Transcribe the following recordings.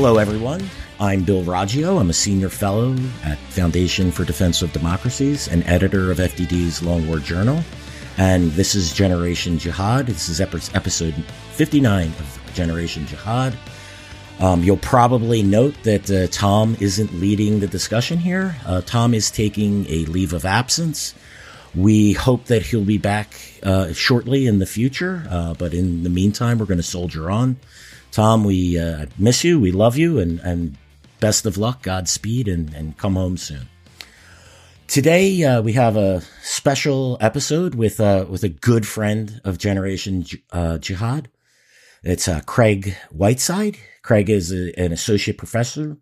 Hello, everyone. I'm Bill Roggio. I'm a senior fellow at Foundation for Defense of Democracies and editor of FDD's Long War Journal. And this is Generation Jihad. This is episode 59 of Generation Jihad. Um, you'll probably note that uh, Tom isn't leading the discussion here. Uh, Tom is taking a leave of absence. We hope that he'll be back uh, shortly in the future, uh, but in the meantime, we're going to soldier on. Tom, we uh, miss you. We love you, and, and best of luck, Godspeed, and, and come home soon. Today uh, we have a special episode with uh, with a good friend of Generation uh, Jihad. It's uh, Craig Whiteside. Craig is a, an associate professor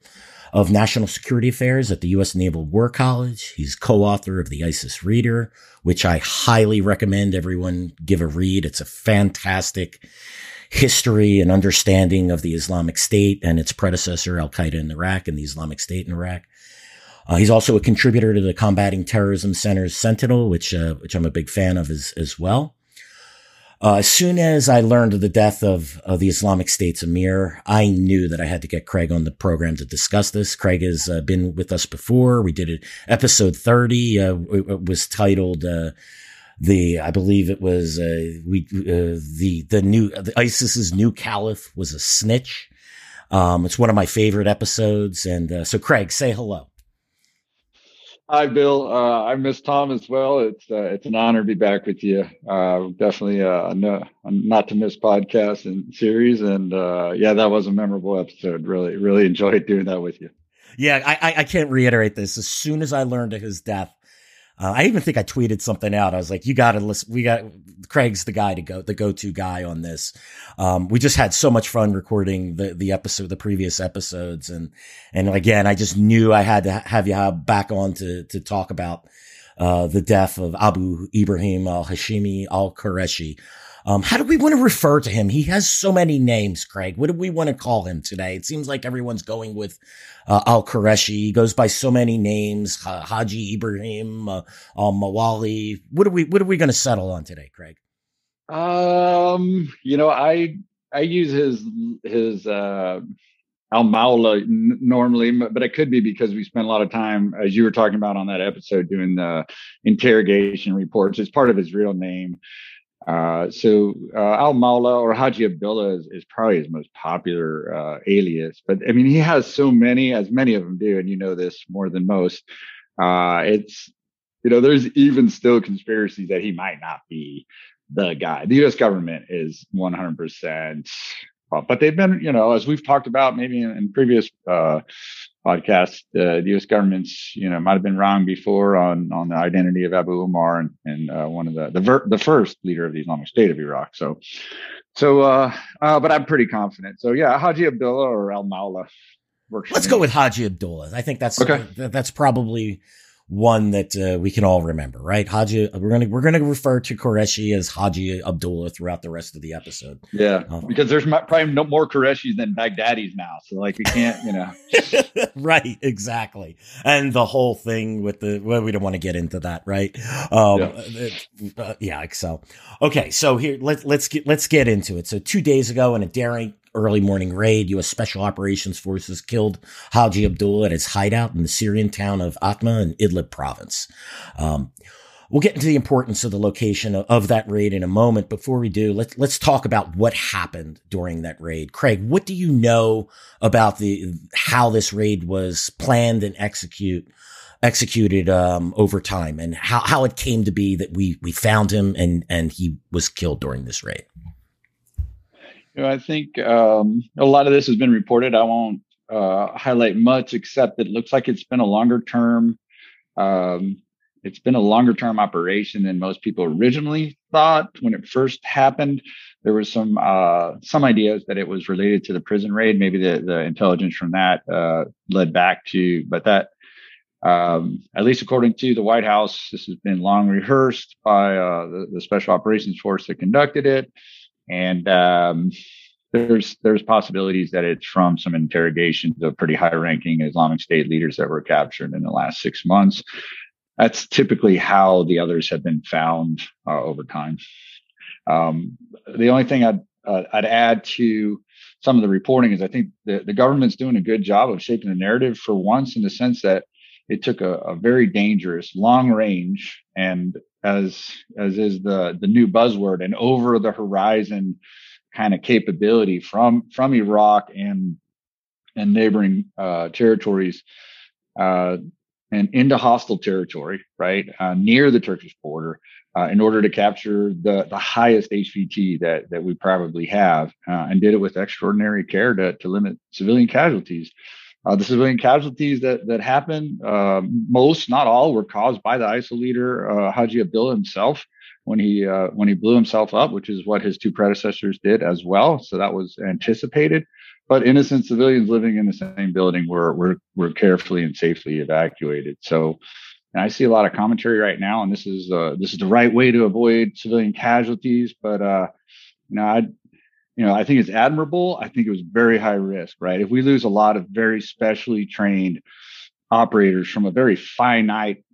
of national security affairs at the U.S. Naval War College. He's co-author of the ISIS Reader, which I highly recommend everyone give a read. It's a fantastic history and understanding of the Islamic State and its predecessor, Al Qaeda in Iraq and the Islamic State in Iraq. Uh, he's also a contributor to the Combating Terrorism Center's Sentinel, which uh, which I'm a big fan of as as well. Uh, as soon as I learned of the death of, of the Islamic State's emir, I knew that I had to get Craig on the program to discuss this. Craig has uh, been with us before. We did it episode 30. Uh, it, it was titled uh, the I believe it was uh, we uh, the the new the ISIS's new caliph was a snitch. Um, it's one of my favorite episodes, and uh, so Craig, say hello. Hi, Bill. Uh, I miss Tom as well. It's uh, it's an honor to be back with you. Uh, definitely a, a not to miss podcast and series, and yeah, that was a memorable episode. Really, really enjoyed doing that with you. Yeah, I, I can't reiterate this. As soon as I learned of his death, uh, I even think I tweeted something out. I was like, "You got to listen. We got Craig's the guy to go, the go-to guy on this." Um, we just had so much fun recording the the episode, the previous episodes, and and again, I just knew I had to have you back on to to talk about uh, the death of Abu Ibrahim al Hashimi al Qureshi. Um, how do we want to refer to him? He has so many names, Craig. What do we want to call him today? It seems like everyone's going with uh, Al Qureshi. He goes by so many names, Haji Ibrahim, uh, uh, Mawali. What are we What are we going to settle on today, Craig? Um, you know, I I use his his uh, Al Maula n- normally, but it could be because we spent a lot of time, as you were talking about on that episode, doing the interrogation reports. It's part of his real name. Uh, so uh, Al Maula or Haji Abdullah is, is probably his most popular uh, alias, but I mean he has so many, as many of them do, and you know this more than most. Uh, it's you know there's even still conspiracies that he might not be the guy. The U.S. government is 100% but they've been, you know, as we've talked about maybe in, in previous podcasts, uh, the U.S. government's, you know, might have been wrong before on on the identity of Abu Omar and, and uh, one of the the, ver- the first leader of the Islamic State of Iraq. So, so, uh, uh, but I'm pretty confident. So yeah, Haji Abdullah or Al Maula. Let's go with Haji Abdullah. I think that's okay. that's probably one that uh, we can all remember, right? Haji, we're gonna we're gonna refer to Qureshi as Haji Abdullah throughout the rest of the episode. Yeah, um, because there's probably no more Qureshis than Baghdadis now, so like we can't, you know. right, exactly, and the whole thing with the well, we don't want to get into that, right? Um, yeah. Uh, yeah, so okay, so here let's let's get let's get into it. So two days ago, in a daring early morning raid, U.S. Special Operations Forces killed Haji Abdullah at his hideout in the Syrian town of Atma in Idlib province. Um, we'll get into the importance of the location of, of, that raid in a moment. Before we do, let's let's talk about what happened during that raid. Craig, what do you know about the how this raid was planned and execute executed um, over time, and how how it came to be that we we found him and and he was killed during this raid? I think um, a lot of this has been reported. I won't uh, highlight much, except it looks like it's been a longer term. Um, it's been a longer term operation than most people originally thought when it first happened. There was some uh, some ideas that it was related to the prison raid. Maybe the, the intelligence from that uh, led back to, but that um, at least according to the White House, this has been long rehearsed by uh, the, the, Special Operations Force that conducted it and um, there's there's possibilities that it's from some interrogations of pretty high-ranking Islamic State leaders that were captured in the last six months. That's typically how the others have been found uh, over time. Um, the only thing I'd uh, I'd add to some of the reporting is I think the, the government's doing a good job of shaping the narrative for once in the sense that it took a, a very dangerous long range and as as is the the new buzzword and over the horizon kind of capability from from Iraq and and neighboring uh, territories uh, and into hostile territory, right uh, near the Turkish border, uh, in order to capture the the highest HVT that that we probably have, uh, and did it with extraordinary care to to limit civilian casualties. Uh, the civilian casualties that that happened, most, not all, were caused by the ISIL leader Haji Abdullah himself when he uh, when he blew himself up, which is what his two predecessors did as well. So that was anticipated. But innocent civilians living in the same building were were were carefully and safely evacuated. So I see a lot of commentary right now, and this is uh, this is the right way to avoid civilian casualties. But uh, you know, I you know I think it's admirable. I think it was very high risk, right? If we lose a lot of very specially trained operators from a very finite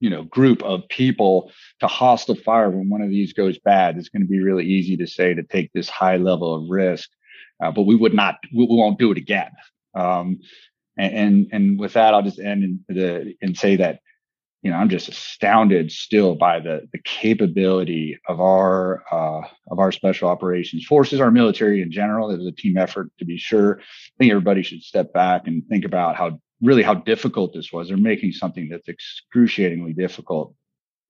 you know group of people to hostile fire when one of these goes bad it's going to be really easy to say to take this high level of risk uh, but we would not we, we won't do it again um, and, and, and with that i'll just end in the and say that you know i'm just astounded still by the the capability of our uh, of our special operations forces our military in general it was a team effort to be sure i think everybody should step back and think about how really how difficult this was. They're making something that's excruciatingly difficult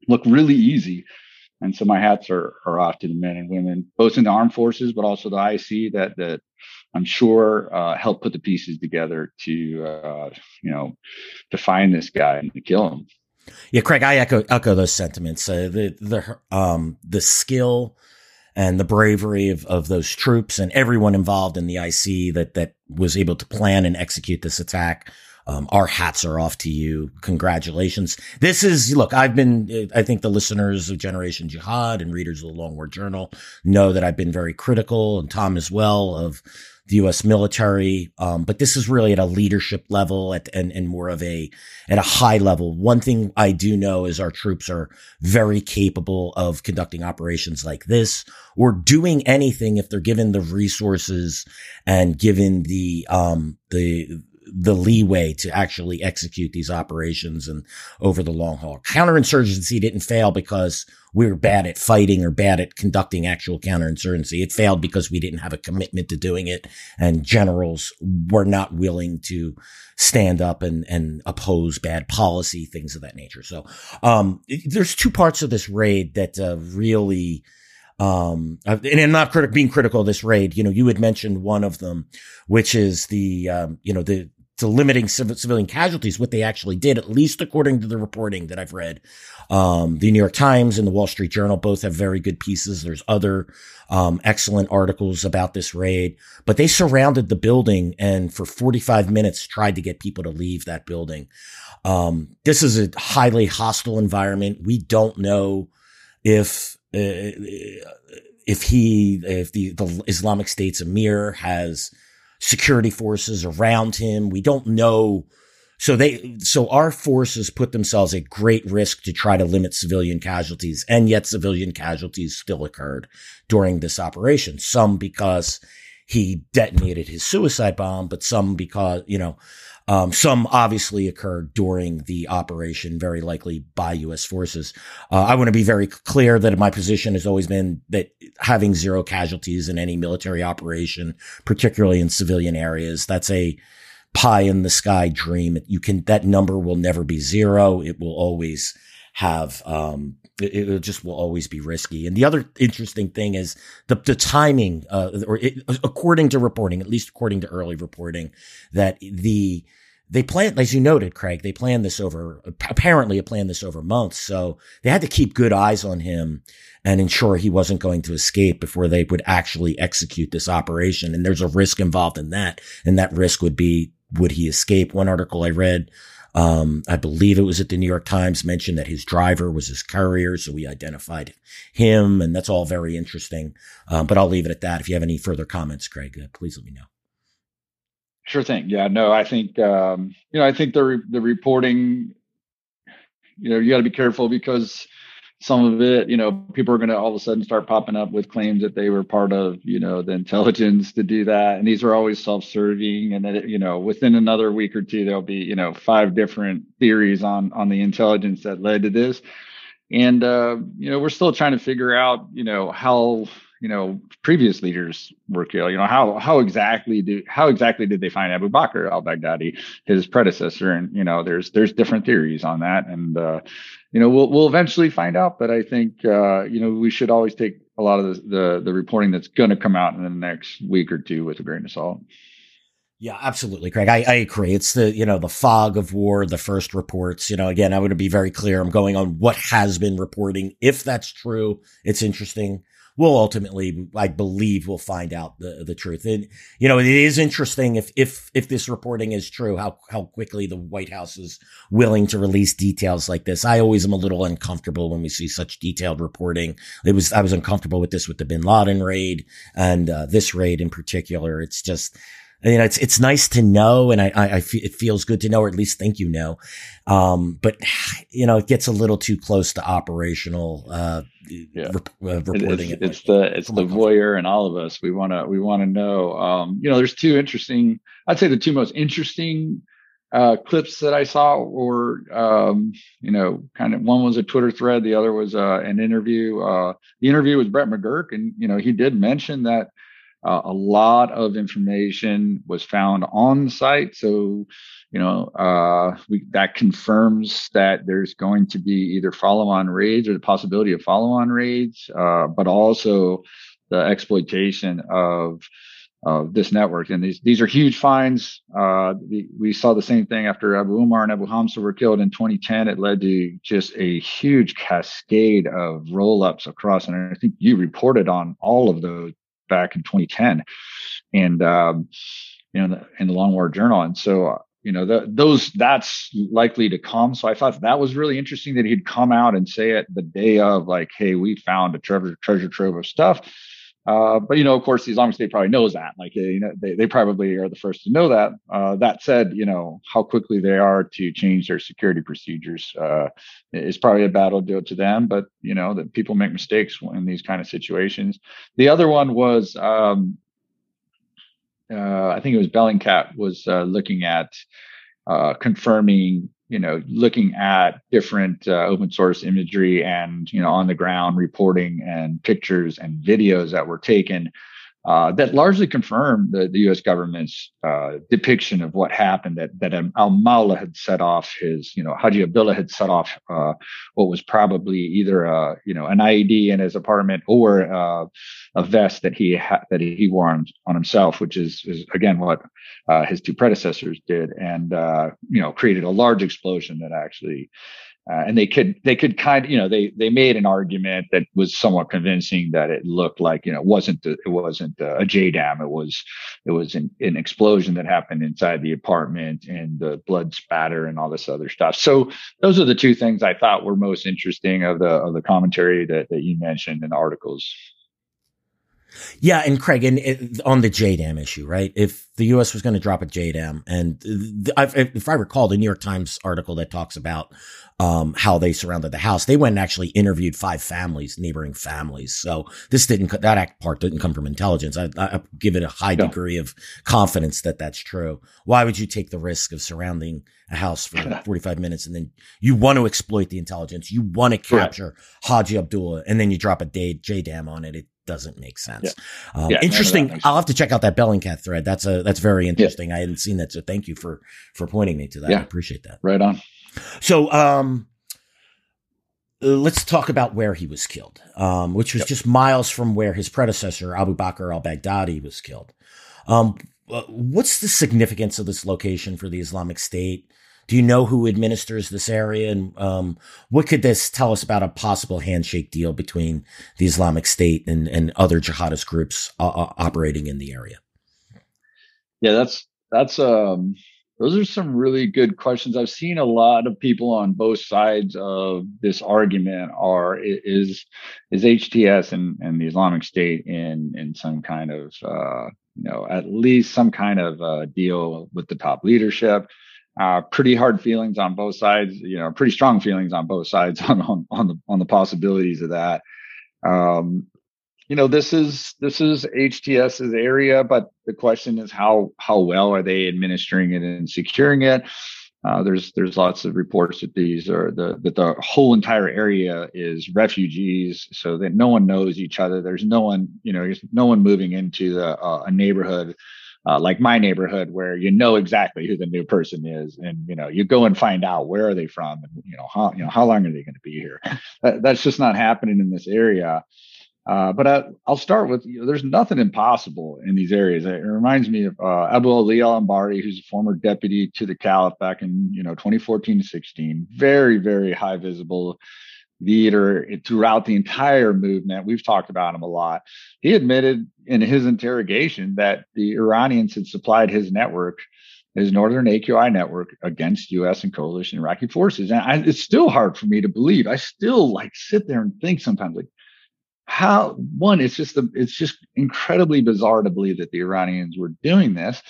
look really easy. And so my hats are, are off to the men and women, both in the armed forces, but also the IC that that I'm sure uh, helped put the pieces together to uh, you know to find this guy and to kill him. Yeah, Craig, I echo echo those sentiments. Uh, the the um the skill and the bravery of, of those troops and everyone involved in the IC that that was able to plan and execute this attack um, our hats are off to you. Congratulations. This is, look, I've been, I think the listeners of Generation Jihad and readers of the Long War Journal know that I've been very critical and Tom as well of the U.S. military. Um, but this is really at a leadership level at, and, and more of a, at a high level. One thing I do know is our troops are very capable of conducting operations like this or doing anything if they're given the resources and given the, um, the, the leeway to actually execute these operations and over the long haul. Counterinsurgency didn't fail because we were bad at fighting or bad at conducting actual counterinsurgency. It failed because we didn't have a commitment to doing it and generals were not willing to stand up and, and oppose bad policy, things of that nature. So, um, there's two parts of this raid that, uh, really, um, and I'm not criti- being critical of this raid. You know, you had mentioned one of them, which is the, um, you know, the, to limiting civilian casualties, what they actually did, at least according to the reporting that I've read. Um, the New York Times and the Wall Street Journal both have very good pieces. There's other, um, excellent articles about this raid, but they surrounded the building and for 45 minutes tried to get people to leave that building. Um, this is a highly hostile environment. We don't know if, uh, if he, if the, the Islamic State's emir has, security forces around him. We don't know. So they, so our forces put themselves at great risk to try to limit civilian casualties. And yet civilian casualties still occurred during this operation. Some because he detonated his suicide bomb, but some because, you know, um, some obviously occurred during the operation, very likely by U.S. forces. Uh, I want to be very clear that my position has always been that having zero casualties in any military operation, particularly in civilian areas, that's a pie in the sky dream. You can, that number will never be zero. It will always have, um, it, it, just will always be risky. And the other interesting thing is the, the timing, uh, or it, according to reporting, at least according to early reporting, that the, they planned, as you noted, Craig, they planned this over, apparently planned this over months. So they had to keep good eyes on him and ensure he wasn't going to escape before they would actually execute this operation. And there's a risk involved in that. And that risk would be, would he escape? One article I read, um, I believe it was at the New York Times mentioned that his driver was his courier. So we identified him and that's all very interesting. Um, but I'll leave it at that. If you have any further comments, Craig, uh, please let me know. Sure thing. Yeah, no, I think um, you know, I think the re- the reporting, you know, you got to be careful because some of it, you know, people are going to all of a sudden start popping up with claims that they were part of, you know, the intelligence to do that. And these are always self-serving. And then, you know, within another week or two, there'll be, you know, five different theories on on the intelligence that led to this. And uh, you know, we're still trying to figure out, you know, how you know previous leaders were killed. You know how how exactly do how exactly did they find Abu Bakr al-Baghdadi, his predecessor? And you know there's there's different theories on that, and uh, you know we'll we'll eventually find out. But I think uh, you know we should always take a lot of the the, the reporting that's going to come out in the next week or two with a grain of salt. Yeah, absolutely, Craig. I, I agree. It's the, you know, the fog of war, the first reports. You know, again, I want to be very clear. I'm going on what has been reporting. If that's true, it's interesting we'll ultimately, I believe, we'll find out the, the truth. And, you know, it is interesting if, if, if this reporting is true, how, how quickly the White House is willing to release details like this. I always am a little uncomfortable when we see such detailed reporting. It was, I was uncomfortable with this with the bin Laden raid and uh, this raid in particular. It's just, you know, it's it's nice to know, and I, I, I feel, it feels good to know, or at least think you know. Um, but you know, it gets a little too close to operational uh, yeah. re- uh, reporting. It's, it's the it's the voyeur and all of us. We want to we want to know. Um, you know, there's two interesting. I'd say the two most interesting uh, clips that I saw were, um, you know, kind of one was a Twitter thread, the other was uh, an interview. Uh, the interview was Brett McGurk, and you know, he did mention that uh, a lot of information was found on the site. So, you know, uh, we, that confirms that there's going to be either follow on raids or the possibility of follow on raids, uh, but also the exploitation of of this network. And these these are huge finds. Uh, we, we, saw the same thing after Abu Umar and Abu Hamza were killed in 2010. It led to just a huge cascade of roll ups across. And I think you reported on all of those back in 2010, and um, you know, in the Long War Journal. And so, uh, you know, the, those that's likely to come. So I thought that was really interesting that he'd come out and say it the day of, like, "Hey, we found a treasure treasure trove of stuff." Uh, but you know, of course, the Islamic State probably knows that. Like, you know, they, they probably are the first to know that. Uh, that said, you know, how quickly they are to change their security procedures uh, is probably a battle to to them. But you know, that people make mistakes in these kind of situations. The other one was, um, uh, I think it was Bellingcat was uh, looking at confirming you know, looking at different uh, open source imagery and, you know, on the ground reporting and pictures and videos that were taken uh, that largely confirmed the, the U.S. government's uh, depiction of what happened. That that Al Mawla had set off his, you know, Haji Abdullah had set off uh, what was probably either a, you know, an IED in his apartment or uh, a vest that he ha- that he wore on, on himself, which is, is again what uh, his two predecessors did, and uh, you know, created a large explosion that actually uh, and they could they could kind of you know they they made an argument that was somewhat convincing that it looked like you know it wasn't it wasn't a JDAM it was it was an, an explosion that happened inside the apartment and the blood spatter and all this other stuff so those are the two things I thought were most interesting of the of the commentary that that you mentioned in the articles. Yeah, and Craig, and it, on the JDAM issue, right? If the U.S. was going to drop a JDAM, and the, if I recall, the New York Times article that talks about um, how they surrounded the house, they went and actually interviewed five families, neighboring families. So this didn't that part didn't come from intelligence. I, I give it a high no. degree of confidence that that's true. Why would you take the risk of surrounding a house for 45 minutes and then you want to exploit the intelligence? You want to capture Haji Abdullah, and then you drop a JDAM on it. It doesn't make sense. Yeah. Um, yeah, interesting. I'll have to check out that Bellingcat thread. That's a that's very interesting. Yeah. I hadn't seen that, so thank you for for pointing me to that. I appreciate that. Right on. So, um, let's talk about where he was killed, um, which was yep. just miles from where his predecessor Abu Bakr al-Baghdadi was killed. Um, uh, what's the significance of this location for the Islamic State? Do you know who administers this area? And um, what could this tell us about a possible handshake deal between the Islamic State and, and other jihadist groups uh, uh, operating in the area? Yeah, that's that's um those are some really good questions. I've seen a lot of people on both sides of this argument are is is HTS and, and the Islamic State in in some kind of uh, you know at least some kind of uh, deal with the top leadership Uh, pretty hard feelings on both sides. You know, pretty strong feelings on both sides on on, on the on the possibilities of that. Um, you know, this is this is HTS's area, but the question is how how well are they administering it and securing it? Uh, there's there's lots of reports that these are the that the whole entire area is refugees, so that no one knows each other. There's no one, you know, there's no one moving into the, uh, a neighborhood uh, like my neighborhood where you know exactly who the new person is, and you know you go and find out where are they from, and you know how you know how long are they going to be here. That, that's just not happening in this area. Uh, but I, will start with you know, there's nothing impossible in these areas. It reminds me of uh, Abu Ali al Anbari, who's a former deputy to the Caliph back in you know 2014 to 16. Very very high visible leader throughout the entire movement. We've talked about him a lot. He admitted in his interrogation that the Iranians had supplied his network his Northern AQI network against U.S. and coalition Iraqi forces. And I, it's still hard for me to believe. I still like sit there and think sometimes like, how one it's just the it's just incredibly bizarre to believe that the iranians were doing this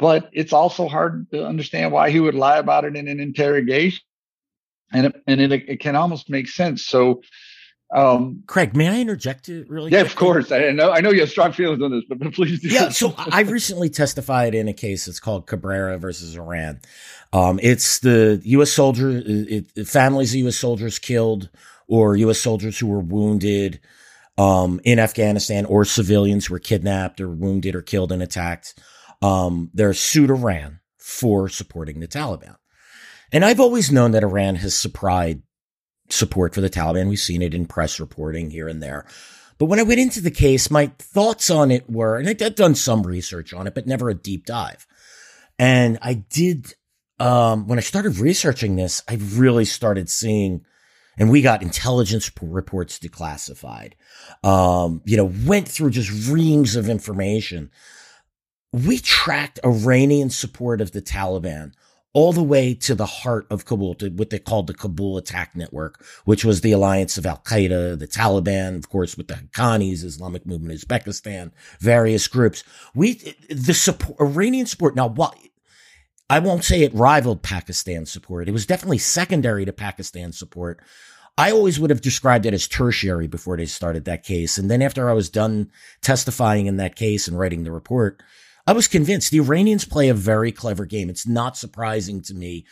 but it's also hard to understand why he would lie about it in an interrogation and it, and it, it can almost make sense so um, Craig, may I interject it really? Yeah, quickly? of course. I know. I know you have strong feelings on this, but, but please do. Yeah. So I recently testified in a case. It's called Cabrera versus Iran. Um, it's the U.S. soldier, it, it, families of U.S. soldiers killed or U.S. soldiers who were wounded um, in Afghanistan or civilians who were kidnapped or wounded or killed and attacked. Um, they're sued Iran for supporting the Taliban. And I've always known that Iran has supplied support for the Taliban. We've seen it in press reporting here and there. But when I went into the case, my thoughts on it were, and I'd done some research on it, but never a deep dive. And I did, um, when I started researching this, I really started seeing and we got intelligence reports declassified. Um, you know, went through just reams of information. We tracked Iranian support of the Taliban all the way to the heart of Kabul, to what they called the Kabul Attack Network, which was the alliance of Al Qaeda, the Taliban, of course, with the Haqqanis, Islamic Movement Uzbekistan, various groups. We, the support, Iranian support. Now, what, I won't say it rivaled Pakistan support. It was definitely secondary to Pakistan support. I always would have described it as tertiary before they started that case. And then after I was done testifying in that case and writing the report, I was convinced the Iranians play a very clever game. It's not surprising to me.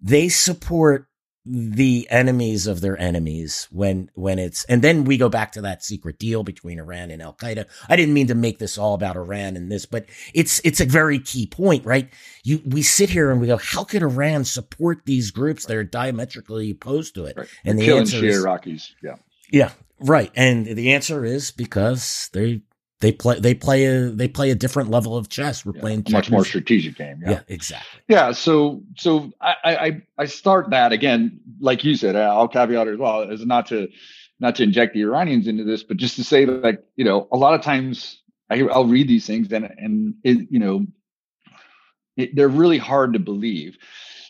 They support the enemies of their enemies when when it's and then we go back to that secret deal between Iran and Al Qaeda. I didn't mean to make this all about Iran and this, but it's it's a very key point, right? You we sit here and we go, how could Iran support these groups that are diametrically opposed to it? Right. And the answer is Iraqis, yeah, yeah, right. And the answer is because they they play they play a they play a different level of chess. We're yeah, playing a much more strategic game. Yeah. yeah. exactly. Yeah, so so I, I I start that again, like you said. I'll caveat as well as not to not to inject the Iranians into this, but just to say that like you know a lot of times I, I'll read these things and and it, you know it, they're really hard to believe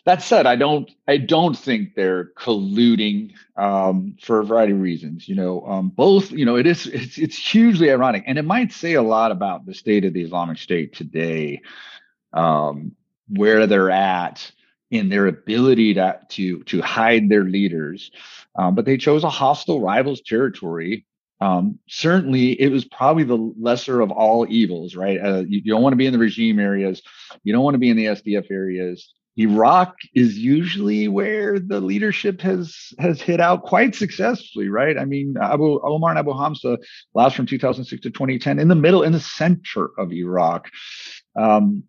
that said, I don't I don't think they're colluding um, for a variety of reasons. You know, um, both you know it is it's it's hugely ironic, and it might say a lot about the state of the Islamic State today, um, where they're at in their ability to to to hide their leaders. Um, but they chose a hostile rivals territory um, certainly it was probably the lesser of all evils, right? Uh, you, you, don't want to be in the regime areas. You don't want to be in the SDF areas. Iraq is usually where the leadership has has hit out quite successfully, right? I mean, Abu Omar and Abu Hamza last from 2006 to 2010 in the middle, in the center of Iraq. Um,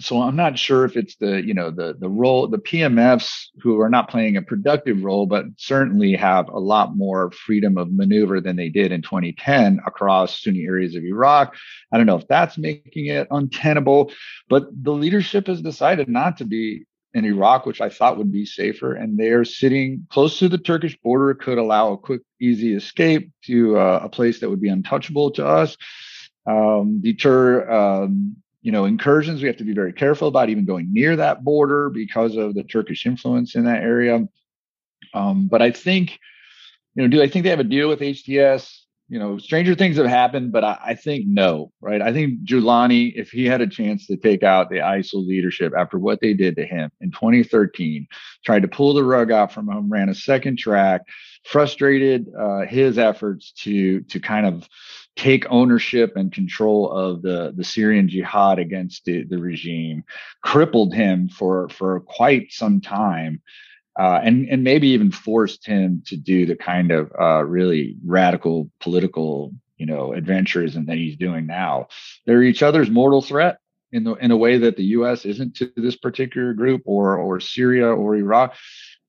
so I'm not sure if it's the you know the the role the PMFs who are not playing a productive role, but certainly have a lot more freedom of maneuver than they did in 2010 across Sunni areas of Iraq. I don't know if that's making it untenable, but the leadership has decided not to be in Iraq, which I thought would be safer, and they are sitting close to the Turkish border. Could allow a quick, easy escape to uh, a place that would be untouchable to us. Um, deter um, you know, incursions we have to be very careful about even going near that border because of the Turkish influence in that area. Um, but I think, you know, do I think they have a deal with HTS? you know, stranger things have happened, but I, I, think no, right? I think Julani, if he had a chance to take out the ISIL leadership after what they did to him in 2013, tried to pull the rug out from him, ran a second track, frustrated uh, his efforts to to kind of take ownership and control of the, the Syrian jihad against the, the regime, crippled him for for quite some time uh, and and maybe even forced him to do the kind of uh, really radical political you know adventures and that he's doing now. They're each other's mortal threat in the in a way that the U.S. isn't to this particular group or or Syria or Iraq.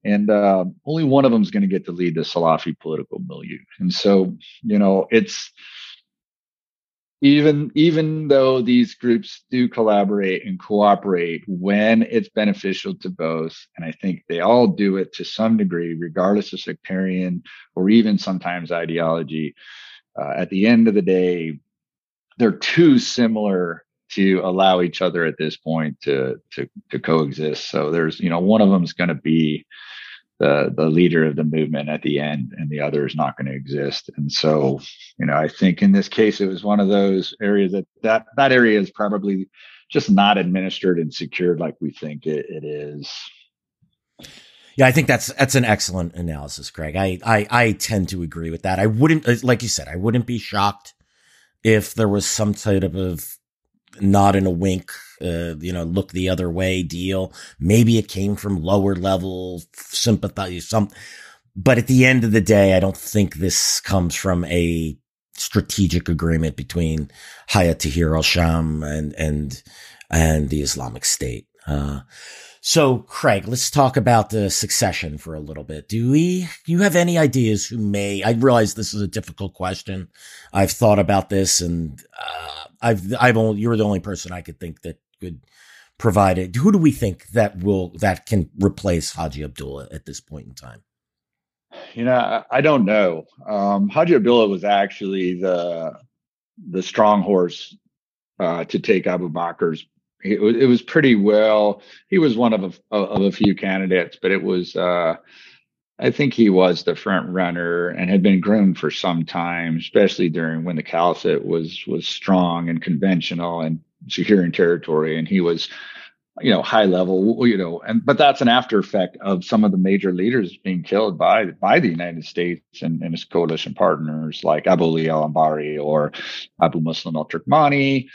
And uh, only one of them is going to get to lead the Salafi political milieu. And so, you know, it's even even though these groups do collaborate and cooperate when it's beneficial to both and i think they all do it to some degree regardless of sectarian or even sometimes ideology uh, at the end of the day they're too similar to allow each other at this point to to to coexist. So there's you know one of them is going to be the the leader of the movement at the end and the other is not going to exist. And so you know i think in this case it was one of those areas that that that area is probably just not administered and secured like we think it, it is. Yeah i think that's that's an excellent analysis craig I, I i tend to agree with that. I wouldn't like you said i wouldn't be shocked if there was some type of nod and a wink uh, you know, look the other way deal. Maybe it came from lower level sympathy, some, but at the end of the day, I don't think this comes from a strategic agreement between Hayat Tahrir al-Sham and, and, and the Islamic State. Uh, so, Craig, let's talk about the succession for a little bit. Do we, do you have any ideas who may, I realize this is a difficult question. I've thought about this and, uh, I've, I've only, you're the only person I could think that could provide it. Who do we think that will that can replace Haji Abdullah at this point in time? You know, I don't know. Um, Haji Abdullah was actually the the strong horse uh, to take Abu Bakr's. It was, it was pretty well. He was one of a, of a few candidates, but it was. Uh, I think he was the front runner and had been groomed for some time, especially during when the caliphate was was strong and conventional and securing territory, and he was, you know, high level, you know, and but that's an after effect of some of the major leaders being killed by by the United States and, and its coalition partners like Abu Ali al Anbari or Abu Muslim al Turkmani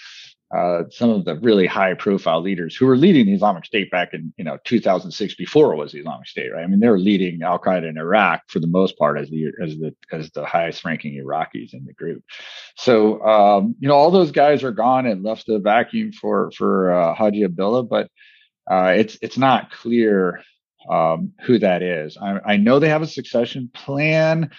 uh, some of the really high profile leaders who were leading the Islamic State back in you know 2006 before it was the Islamic State, right? I mean, they were leading Al Qaeda in Iraq for the most part as the as the as the highest ranking Iraqis in the group. So um, you know, all those guys are gone and left the vacuum for for uh, Haji Abdullah, but uh, it's it's not clear um, who that is. I, I know they have a succession plan.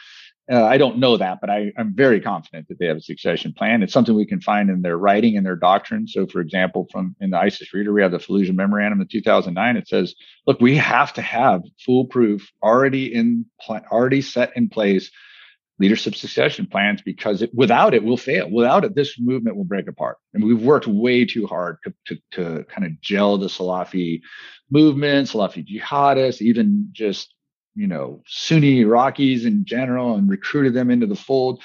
Uh, I don't know that, but I, am very confident that they have a succession plan. It's something we can find in their writing and their doctrine. So, for example, from in the ISIS reader, we have the Fallujah Memorandum in 2009. It says, "Look, we have to have foolproof, already in already set in place leadership succession plans because it, without it, we'll fail. Without it, this movement will break apart. And we've worked way too hard to to, to kind of gel the Salafi movement, Salafi jihadists, even just you know, Sunni Iraqis in general and recruited them into the fold.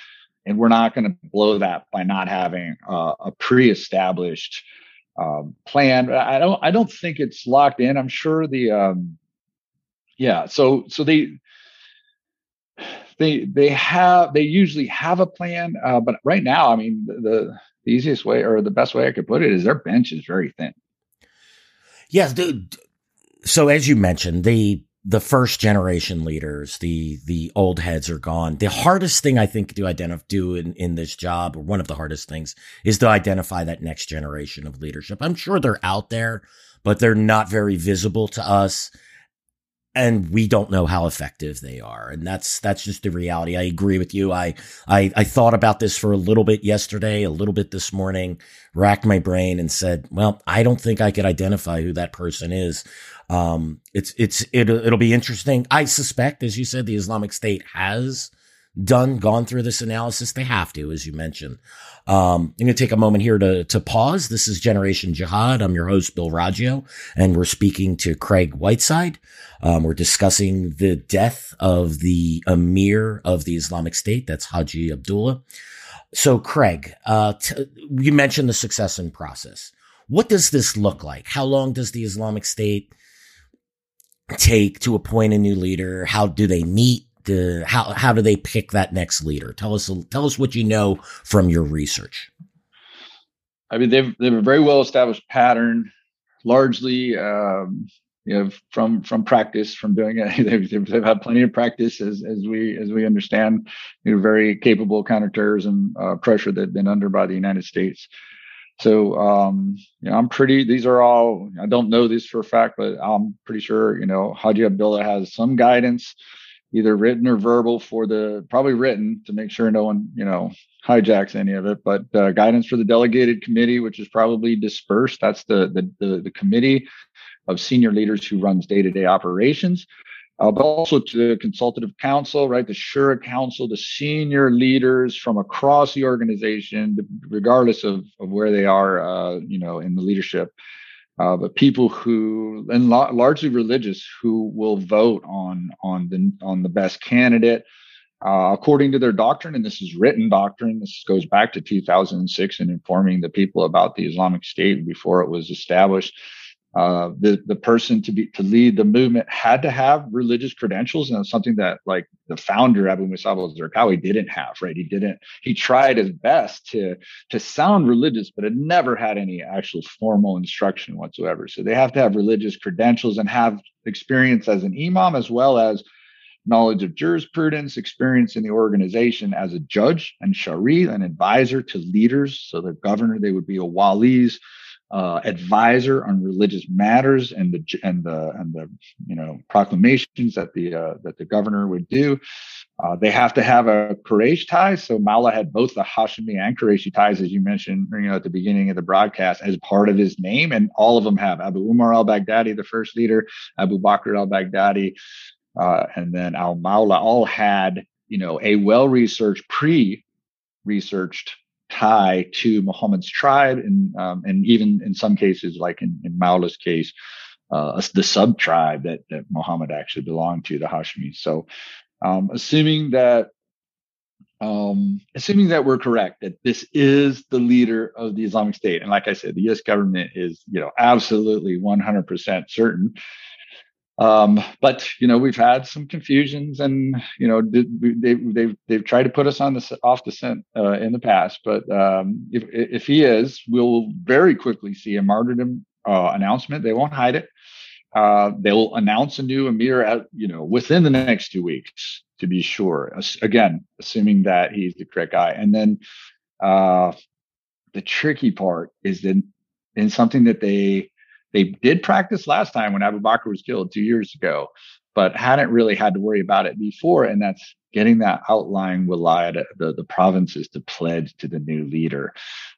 And we're not going to blow that by not having uh, a pre-established um, plan. I don't. I don't think it's locked in. I'm sure the. Um, yeah. So so they they they have they usually have a plan, uh, but right now, I mean, the, the easiest way or the best way I could put it is their bench is very thin. Yes, dude. So as you mentioned, the the first generation leaders, the the old heads are gone. The hardest thing I think to identify do in, in this job, or one of the hardest things, is to identify that next generation of leadership. I'm sure they're out there, but they're not very visible to us and we don't know how effective they are and that's that's just the reality i agree with you I, I i thought about this for a little bit yesterday a little bit this morning racked my brain and said well i don't think i could identify who that person is um it's it's it, it'll be interesting i suspect as you said the islamic state has done, gone through this analysis. They have to, as you mentioned. Um, I'm going to take a moment here to, to pause. This is Generation Jihad. I'm your host, Bill Roggio, and we're speaking to Craig Whiteside. Um, we're discussing the death of the emir of the Islamic State. That's Haji Abdullah. So, Craig, uh, t- you mentioned the succession process. What does this look like? How long does the Islamic State take to appoint a new leader? How do they meet? The, how how do they pick that next leader? Tell us tell us what you know from your research. I mean, they've they've a very well established pattern, largely um, you know from from practice from doing it they've, they've had plenty of practice as as we as we understand you know very capable counterterrorism uh, pressure that been under by the united states so um you know i'm pretty these are all i don't know this for a fact but i'm pretty sure you know haji abdullah has some guidance either written or verbal for the probably written to make sure no one you know hijacks any of it but uh, guidance for the delegated committee which is probably dispersed. That's the the, the, the committee of senior leaders who runs day-to-day operations uh, but also to the consultative council, right? The Shura Council, the senior leaders from across the organization, regardless of, of where they are, uh, you know, in the leadership. Uh, but people who, and la- largely religious, who will vote on on the on the best candidate uh, according to their doctrine, and this is written doctrine. This goes back to 2006 and informing the people about the Islamic State before it was established uh, the the person to be to lead the movement had to have religious credentials, and something that like the founder Abu Musab al-Zarqawi didn't have. Right, he didn't. He tried his best to to sound religious, but it never had any actual formal instruction whatsoever. So they have to have religious credentials and have experience as an imam as well as knowledge of jurisprudence, experience in the organization as a judge and shari, an advisor to leaders. So the governor, they would be a walis uh, advisor on religious matters and the and the and the you know proclamations that the uh, that the governor would do. Uh, they have to have a Quraysh tie. So Mawla had both the Hashimi and Qurayshi ties, as you mentioned, you know, at the beginning of the broadcast, as part of his name, and all of them have Abu Umar al-Baghdadi, the first leader, Abu Bakr al-Baghdadi, uh, and then al-Mawla, all had you know a well-researched, pre-researched tie to Muhammad's tribe, and um, and even in some cases, like in, in Mawla's case, uh, the sub tribe that that Muhammad actually belonged to, the Hashmi. So, um, assuming that um, assuming that we're correct that this is the leader of the Islamic State, and like I said, the U.S. government is you know absolutely 100% certain um, but you know, we've had some confusions, and you know, they've they've they've tried to put us on the off the scent uh, in the past. But um, if if he is, we'll very quickly see a martyrdom uh, announcement. They won't hide it. Uh, they'll announce a new emir at you know within the next two weeks to be sure. Again, assuming that he's the correct guy, and then uh, the tricky part is that in something that they they did practice last time when Abu Bakr was killed two years ago, but hadn't really had to worry about it before. And that's getting that outlying wilayah, the, the provinces to pledge to the new leader.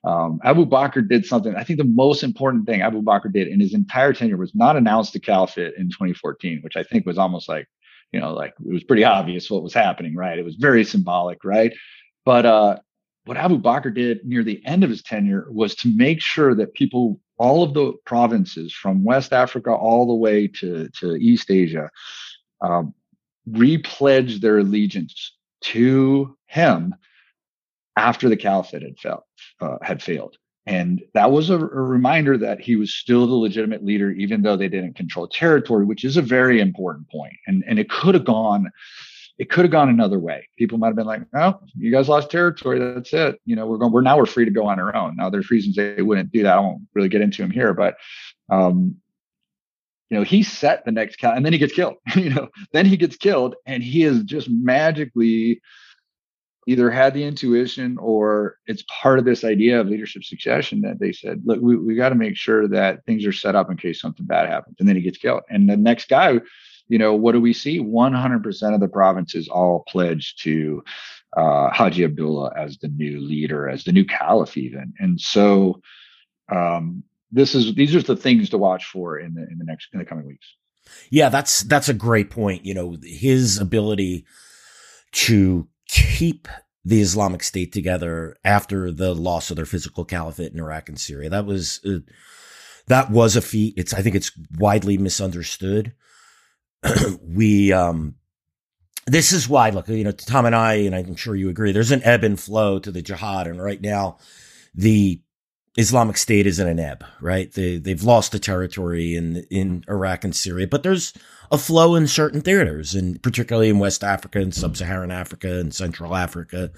Um, Abu Bakr did something, I think the most important thing Abu Bakr did in his entire tenure was not announce the caliphate in 2014, which I think was almost like, you know, like it was pretty obvious what was happening, right? It was very symbolic, right? But uh, what Abu Bakr did near the end of his tenure was to make sure that people all of the provinces from West Africa all the way to, to East Asia um, repledged their allegiance to him after the caliphate had, fell, uh, had failed. And that was a, a, reminder that he was still the legitimate leader, even though they didn't control territory, which is a very important point. And, and it could have gone it could have gone another way. People might have been like, "Oh, you guys lost territory. That's it. You know, we're going. We're now we're free to go on our own." Now, there's reasons they wouldn't do that. I won't really get into them here, but um, you know, he set the next count, and then he gets killed. you know, then he gets killed, and he is just magically either had the intuition or it's part of this idea of leadership succession that they said, look, we, we got to make sure that things are set up in case something bad happens. And then he gets killed. And the next guy you know, what do we see? 100% of the provinces all pledged to uh, Haji Abdullah as the new leader, as the new caliph, even. And so, um, this is these are the things to watch for in the in the next in the coming weeks. Yeah, that's that's a great point. You know, his ability to keep the Islamic State together after the loss of their physical caliphate in Iraq and Syria. That was uh, that was a feat. It's I think it's widely misunderstood. we um this is why look you know Tom and I and I'm sure you agree there's an ebb and flow to the jihad and right now the Islamic State is in an ebb, right? They they've lost the territory in in Iraq and Syria, but there's a flow in certain theaters, and particularly in West Africa and Sub-Saharan Africa and Central Africa,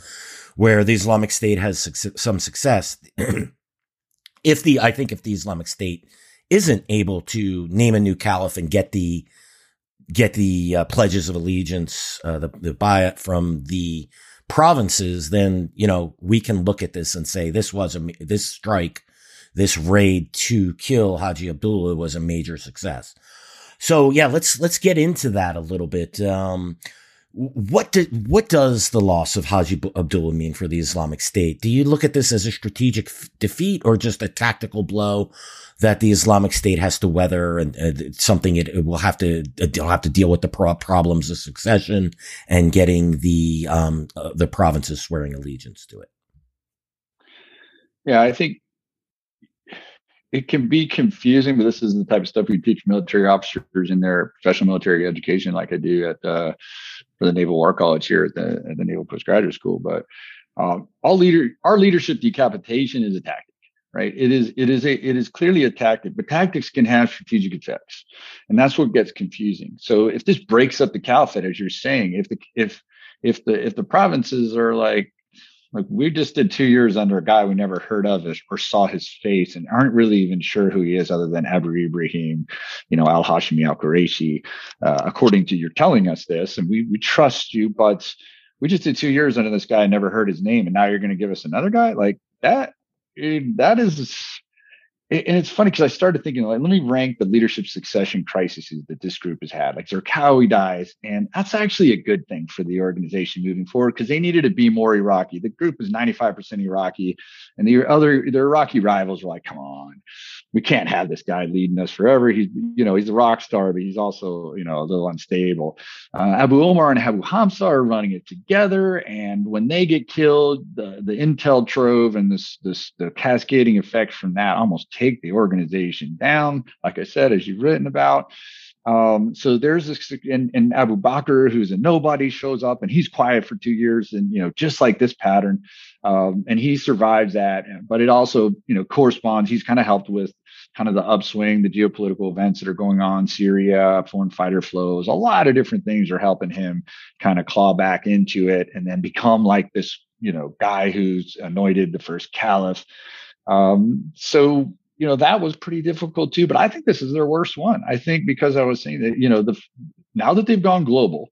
where the Islamic State has some success. if the I think if the Islamic State isn't able to name a new caliph and get the get the uh, pledges of allegiance, uh, the the bayat from the provinces, then, you know, we can look at this and say this was a, this strike, this raid to kill Haji Abdullah was a major success. So yeah, let's, let's get into that a little bit. Um, what did, what does the loss of Haji Abdullah mean for the Islamic State? Do you look at this as a strategic f- defeat or just a tactical blow that the Islamic State has to weather and uh, something it, it, will have to it'll have to deal with the pro- problems of succession and getting the um, uh, the provinces swearing allegiance to it? Yeah, I think it can be confusing, but this is the type of stuff we teach military officers in their professional military education, like I do at uh, for the Naval War College here at the, at the Naval Postgraduate School. But um, all leader, our leadership decapitation is a tactic, right? It is, it is a, it is clearly a tactic, but tactics can have strategic effects, and that's what gets confusing. So if this breaks up the caliphate, as you're saying, if the, if, if the, if the provinces are like, like we just did two years under a guy we never heard of or saw his face and aren't really even sure who he is other than Abu Ibrahim, you know, Al Hashimi Al Quraishi, uh, according to you're telling us this, and we we trust you, but we just did two years under this guy and never heard his name, and now you're going to give us another guy like that. That is and it's funny because I started thinking, like, let me rank the leadership succession crises that this group has had. Like Zarqawi dies, and that's actually a good thing for the organization moving forward because they needed to be more Iraqi. The group is 95% Iraqi, and the other their Iraqi rivals were like, come on, we can't have this guy leading us forever. He's, you know, he's a rock star, but he's also, you know, a little unstable. Uh, Abu Omar and Abu Hamza are running it together, and when they get killed, the the intel trove and this this the cascading effects from that almost take the organization down. Like I said, as you've written about. Um, so there's this, and, and Abu Bakr, who's a nobody, shows up and he's quiet for two years, and you know, just like this pattern, um, and he survives that. But it also, you know, corresponds. He's kind of helped with kind of the upswing, the geopolitical events that are going on, Syria, foreign fighter flows, a lot of different things are helping him kind of claw back into it and then become like this, you know, guy who's anointed the first caliph. Um, so, you know, that was pretty difficult too. But I think this is their worst one. I think because I was saying that, you know, the now that they've gone global,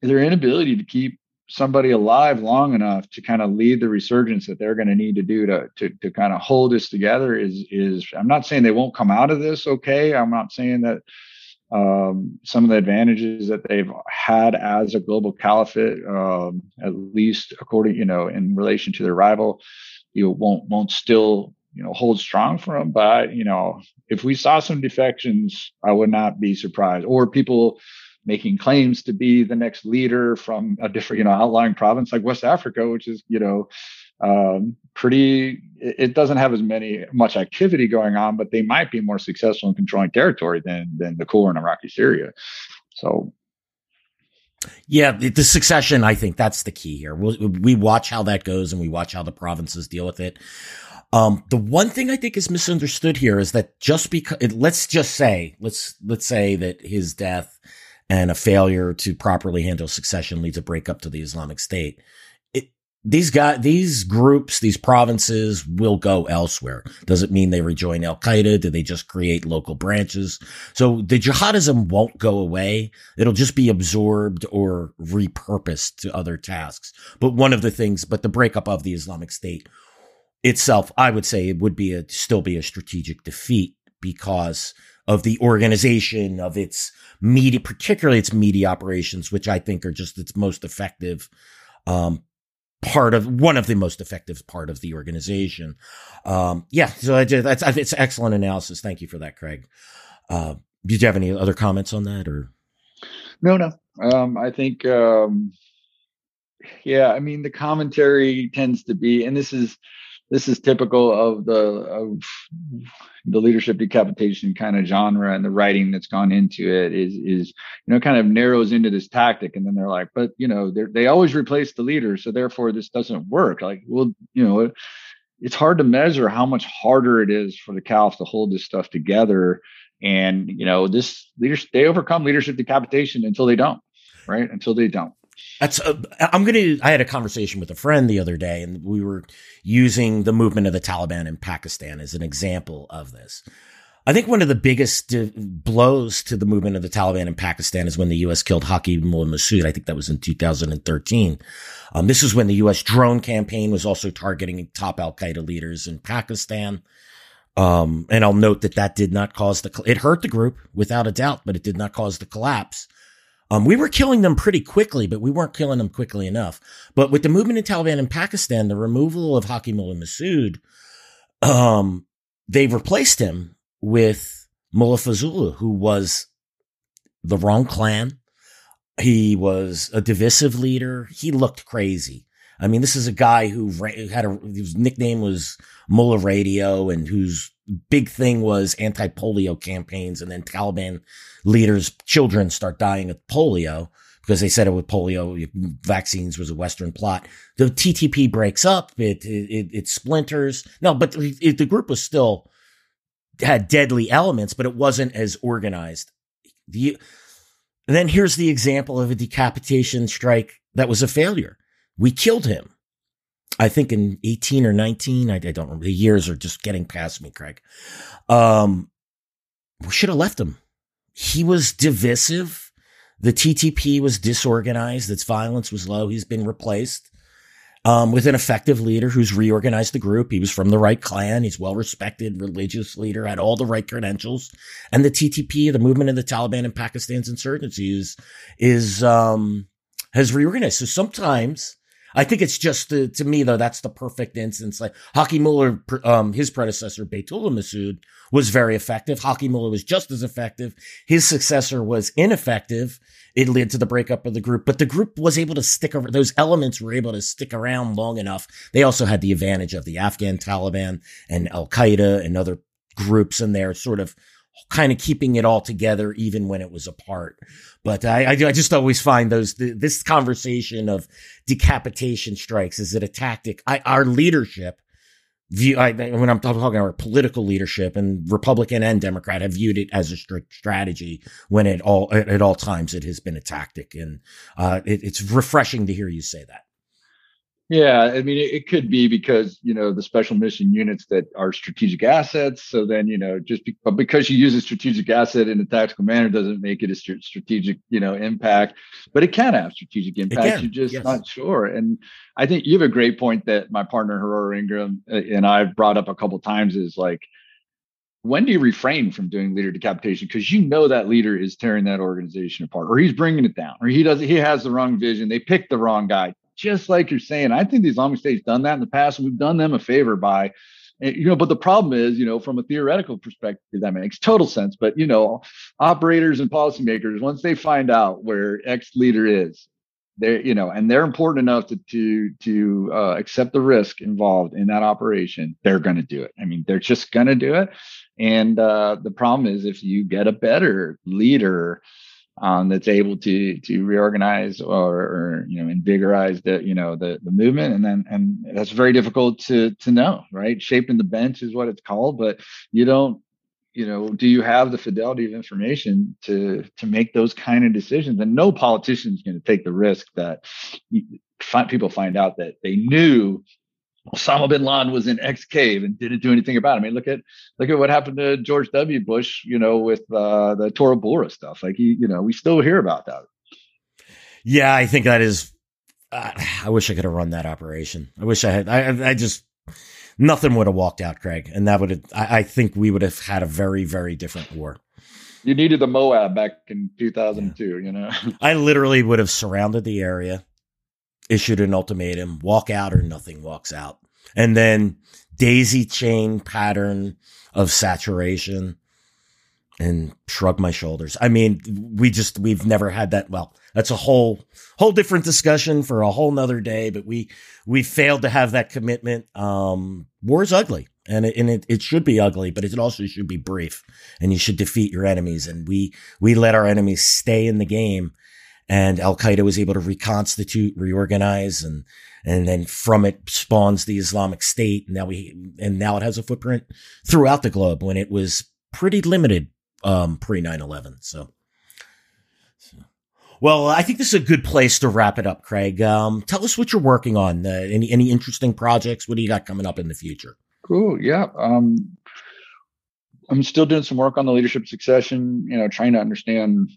their inability to keep somebody alive long enough to kind of lead the resurgence that they're going to need to do to, to to kind of hold this together is is I'm not saying they won't come out of this okay. I'm not saying that um, some of the advantages that they've had as a global caliphate, um, at least according you know in relation to their rival, you know, won't won't still you know hold strong for them. But you know if we saw some defections, I would not be surprised. Or people making claims to be the next leader from a different, you know, outlying province like West Africa, which is, you know, um, pretty. It doesn't have as many much activity going on, but they might be more successful in controlling territory than than the core in Iraqi Syria. So. Yeah, the succession. I think that's the key here. We'll, we watch how that goes, and we watch how the provinces deal with it. Um, the one thing I think is misunderstood here is that just because let's just say let's let's say that his death and a failure to properly handle succession leads a breakup to the Islamic State. It, these guys, these groups, these provinces will go elsewhere. Does it mean they rejoin Al Qaeda? Do they just create local branches? So the jihadism won't go away. It'll just be absorbed or repurposed to other tasks. But one of the things, but the breakup of the Islamic State itself, I would say it would be a, still be a strategic defeat because of the organization of its media, particularly its media operations, which I think are just its most effective, um, part of one of the most effective part of the organization. Um, yeah, so that's, it's excellent analysis. Thank you for that, Craig. Uh, did you have any other comments on that or? No, no. Um, I think, um, yeah, I mean the commentary tends to be, and this is this is typical of the of the leadership decapitation kind of genre and the writing that's gone into it is is you know kind of narrows into this tactic. And then they're like but you know they always replace the leader so therefore this doesn't work. Like well you know it, it's hard to measure how much harder it is for the calf to hold this stuff together. And you know this leaders they overcome leadership decapitation until they don't right? Until they don't that's uh, I'm going to I had a conversation with a friend the other day and we were using the movement of the Taliban in Pakistan as an example of this. I think one of the biggest blows to the movement of the Taliban in Pakistan is when the U.S. killed Hakimullah Mehsud. I think that was in 2013. Um, this is when the U.S. drone campaign was also targeting top Al Qaeda leaders in Pakistan. Um, and I'll note that that did not cause the, it hurt the group without a doubt, but it did not cause the collapse. Um, we were killing them pretty quickly, but we weren't killing them quickly enough. But with the movement in Taliban in Pakistan, the removal of Hakimullah Mehsud, um, they replaced him with Mullah Fazlullah, who was the wrong clan. He was a divisive leader. He looked crazy. I mean, this is a guy who had a, nickname was Mullah Radio and whose big thing was anti-polio campaigns. And then Taliban leaders, children start dying of polio because they said it with polio vaccines was a Western plot. The TTP breaks up. It, it, it splinters. No, but it, the group was still had deadly elements, but it wasn't as organized. The, and then here's the example of a decapitation strike that was a failure. We killed him. I think in 18 or 19. I, I don't remember. The years are just getting past me, Craig. Um, we should have left him. He was divisive. The TTP was disorganized. Its violence was low. He's been replaced um, with an effective leader who's reorganized the group. He was from the right clan. He's well respected, religious leader, had all the right credentials. And the TTP, the movement of the Taliban in Pakistan's insurgency, is, is um, has reorganized. So sometimes I think it's just the, to me though, that's the perfect instance. Like Hakimullah, um, his predecessor, Baitullah Mehsud was very effective. Hakimullah was just as effective. His successor was ineffective. It led to the breakup of the group, but the group was able to stick over, those elements were able to stick around long enough. They also had the advantage of the Afghan Taliban and Al Qaeda and other groups in there sort of kind of keeping it all together even when it was apart. But I, I, I just always find those, this conversation of decapitation strikes, is it a tactic? I, our leadership view, I, when I'm talking about our political leadership and Republican and Democrat have viewed it as a strict strategy when at all, at, at all times it has been a tactic. And, uh, it, it's refreshing to hear you say that. Yeah, I mean, it, it, could be because you know the special mission units that are strategic assets. So then you know, just be, but because you use a strategic asset in a tactical manner doesn't make it a st- strategic you know impact. But it can have strategic impact. You're just yes. not sure. And I think you have a great point that my partner Haroro Ingram uh, and I've brought up a couple times is like when do you refrain from doing leader decapitation because you know that leader is tearing that organization apart or he's bringing it down or he does he has the wrong vision they picked the wrong guy just like you're saying, I think the Islamic State's done that in the past, we've done them a favor by, eh, you know. But the problem is, you know, from a theoretical perspective, that makes total sense. But you know, operators and policymakers, once they find out where X leader is, they're you know, and they're important enough to to to uh, accept the risk involved in that operation, they're going to do it. I mean, they're just going to do it. And uh, the problem is, if you get a better leader um, that's able to to reorganize or, or, you know invigorize the you know the the movement. And then and that's very difficult to to know right? Shaping the bench is what it's called but you don't you know do you have the fidelity of information to to make those kind of decisions? And no politician is going to take the risk that people find out that they knew Osama bin Laden was in X cave and didn't do anything about it. I mean, look at look at what happened to George W. Bush, you know, with uh, the Tora Bora stuff. Like he, you know, we still hear about that. Yeah, I think that is. Uh, I wish I could have run that operation. I wish I had. I, I just nothing would have walked out, Craig, and that would have. I, I think we would have had a very, very different war. You needed the Moab back in 2002. Yeah. You know, I literally would have surrounded the area issued an ultimatum, walk out or nothing walks out. And then daisy chain pattern of saturation. and shrug my shoulders. I mean, we just we've never had that. Well, that's a whole whole different discussion for a whole nother day. But we we failed to have that commitment. Um, war is ugly, and it, and it, it should be ugly, but it also should be brief. And you should defeat your enemies. And we we let our enemies stay in the game, and Al Qaeda was able to reconstitute, reorganize, and and then from it spawns the Islamic State. And now we and now it has a footprint throughout the globe when it was pretty limited um, pre 9/11. So. Well, I think this is a good place to wrap it up, Craig. Um, tell us what you're working on. Uh, any any interesting projects? What do you got coming up in the future? Cool. Yeah. Um, I'm still doing some work on the leadership succession. You know, trying to understand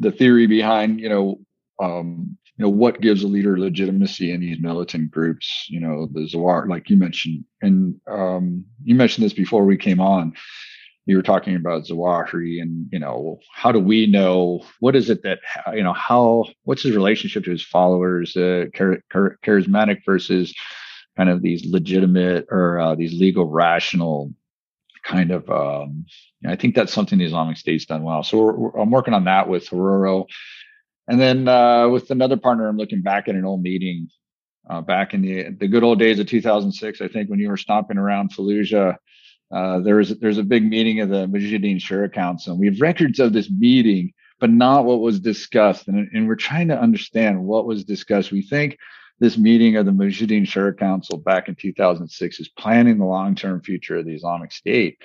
the theory behind you know um, you know what gives a leader legitimacy in these militant groups you know the zawar like you mentioned and um, you mentioned this before we came on. You were talking about zawahiri and you know how do we know what is it that you know how what's his relationship to his followers uh, char- char- charismatic versus kind of these legitimate or uh, these legal rational kind of um, i think that's something the islamic state's done well so we're, we're, i'm working on that with Haroro and then uh, with another partner, I'm looking back at an old meeting uh, back in the the good old days of 2006. I think when you were stomping around Fallujah, uh, there's there's a big meeting of the Mujahideen Shura Council. We have records of this meeting, but not what was discussed. And, and we're trying to understand what was discussed. We think this meeting of the Mujahideen Shura Council back in 2006 is planning the long term future of the Islamic State.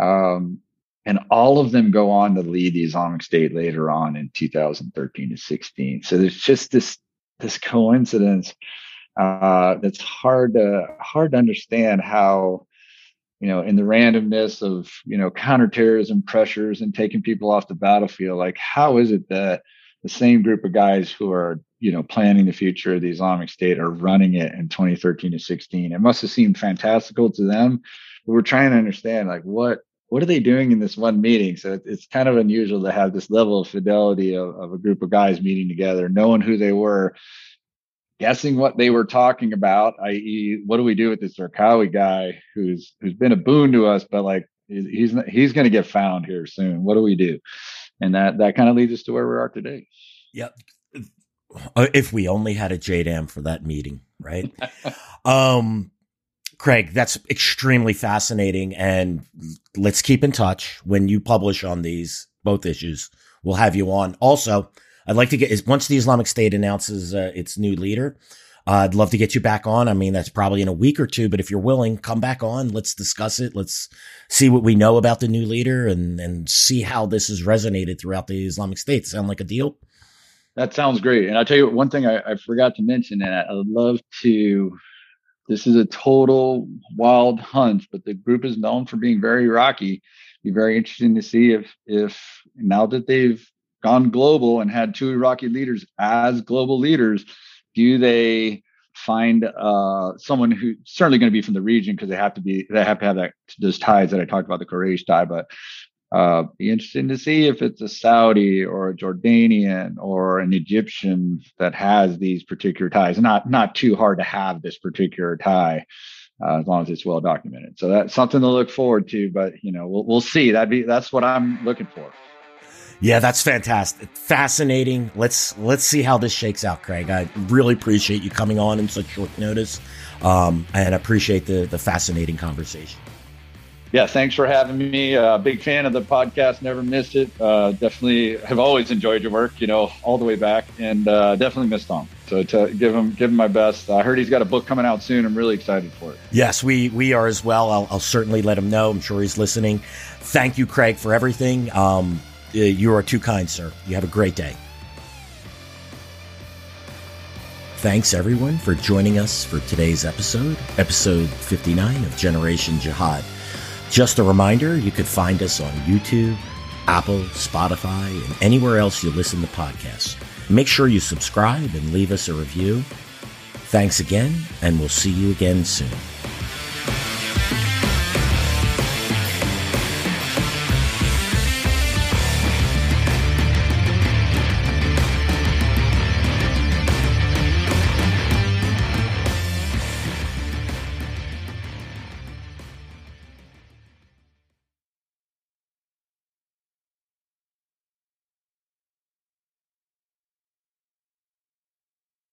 Um, and all of them go on to lead the Islamic State later on in 2013 to 16. So there's just this this coincidence uh, that's hard to hard to understand how you know in the randomness of you know counterterrorism pressures and taking people off the battlefield like how is it that the same group of guys who are you know planning the future of the islamic state or running it in 2013 to 16 it must have seemed fantastical to them but we're trying to understand like what what are they doing in this one meeting? So it's kind of unusual to have this level of fidelity of, of a group of guys meeting together, knowing who they were, guessing what they were talking about, i.e., what do we do with this Zarqawi guy who's who's been a boon to us, but like he's he's going to get found here soon. What do we do? And that that kind of leads us to where we are today. Yep. Uh, if we only had a JDAM for that meeting, right? um, Craig, that's extremely fascinating. And let's keep in touch when you publish on these both issues. We'll have you on. Also, I'd like to get once the Islamic State announces uh, its new leader. Uh, I'd love to get you back on. I mean, that's probably in a week or two, but if you're willing, come back on. Let's discuss it. Let's see what we know about the new leader and, and see how this has resonated throughout the Islamic State. Sound like a deal? That sounds great. And I'll tell you one thing I, I forgot to mention, and I would love to this is a total wild hunt, but the group is known for being very Iraqi. Be very interesting to see if if now that they've gone global and had two Iraqi leaders as global leaders, do they find uh, someone who certainly going to be from the region because they have to be they have to have that those ties that I talked about the Quraysh tie, but uh, be interesting to see if it's a Saudi or a Jordanian or an Egyptian that has these particular ties. Not not too hard to have this particular tie. Uh, as long as it's well documented. So that's something to look forward to. But you know, we'll we'll see. That be that's what I'm looking for. Yeah, that's fantastic, fascinating. Let's let's see how this shakes out, Craig. I really appreciate you coming on in such short notice, um, and appreciate the the fascinating conversation yeah, thanks for having me. Uh, big fan of the podcast. Never missed it. Uh, definitely have always enjoyed your work. You know, all the way back, and uh, definitely missed Tom. So to give him give him my best. I heard he's got a book coming out soon. I'm really excited for it. Yes, we we are as well. I'll, I'll certainly let him know. I'm sure he's listening. Thank you, Craig, for everything. Um, you are too kind, sir. You have a great day. Thanks everyone for joining us for today's episode, episode 59 of Generation Jihad. Just a reminder you could find us on YouTube, Apple, Spotify, and anywhere else you listen to podcasts. Make sure you subscribe and leave us a review. Thanks again, and we'll see you again soon.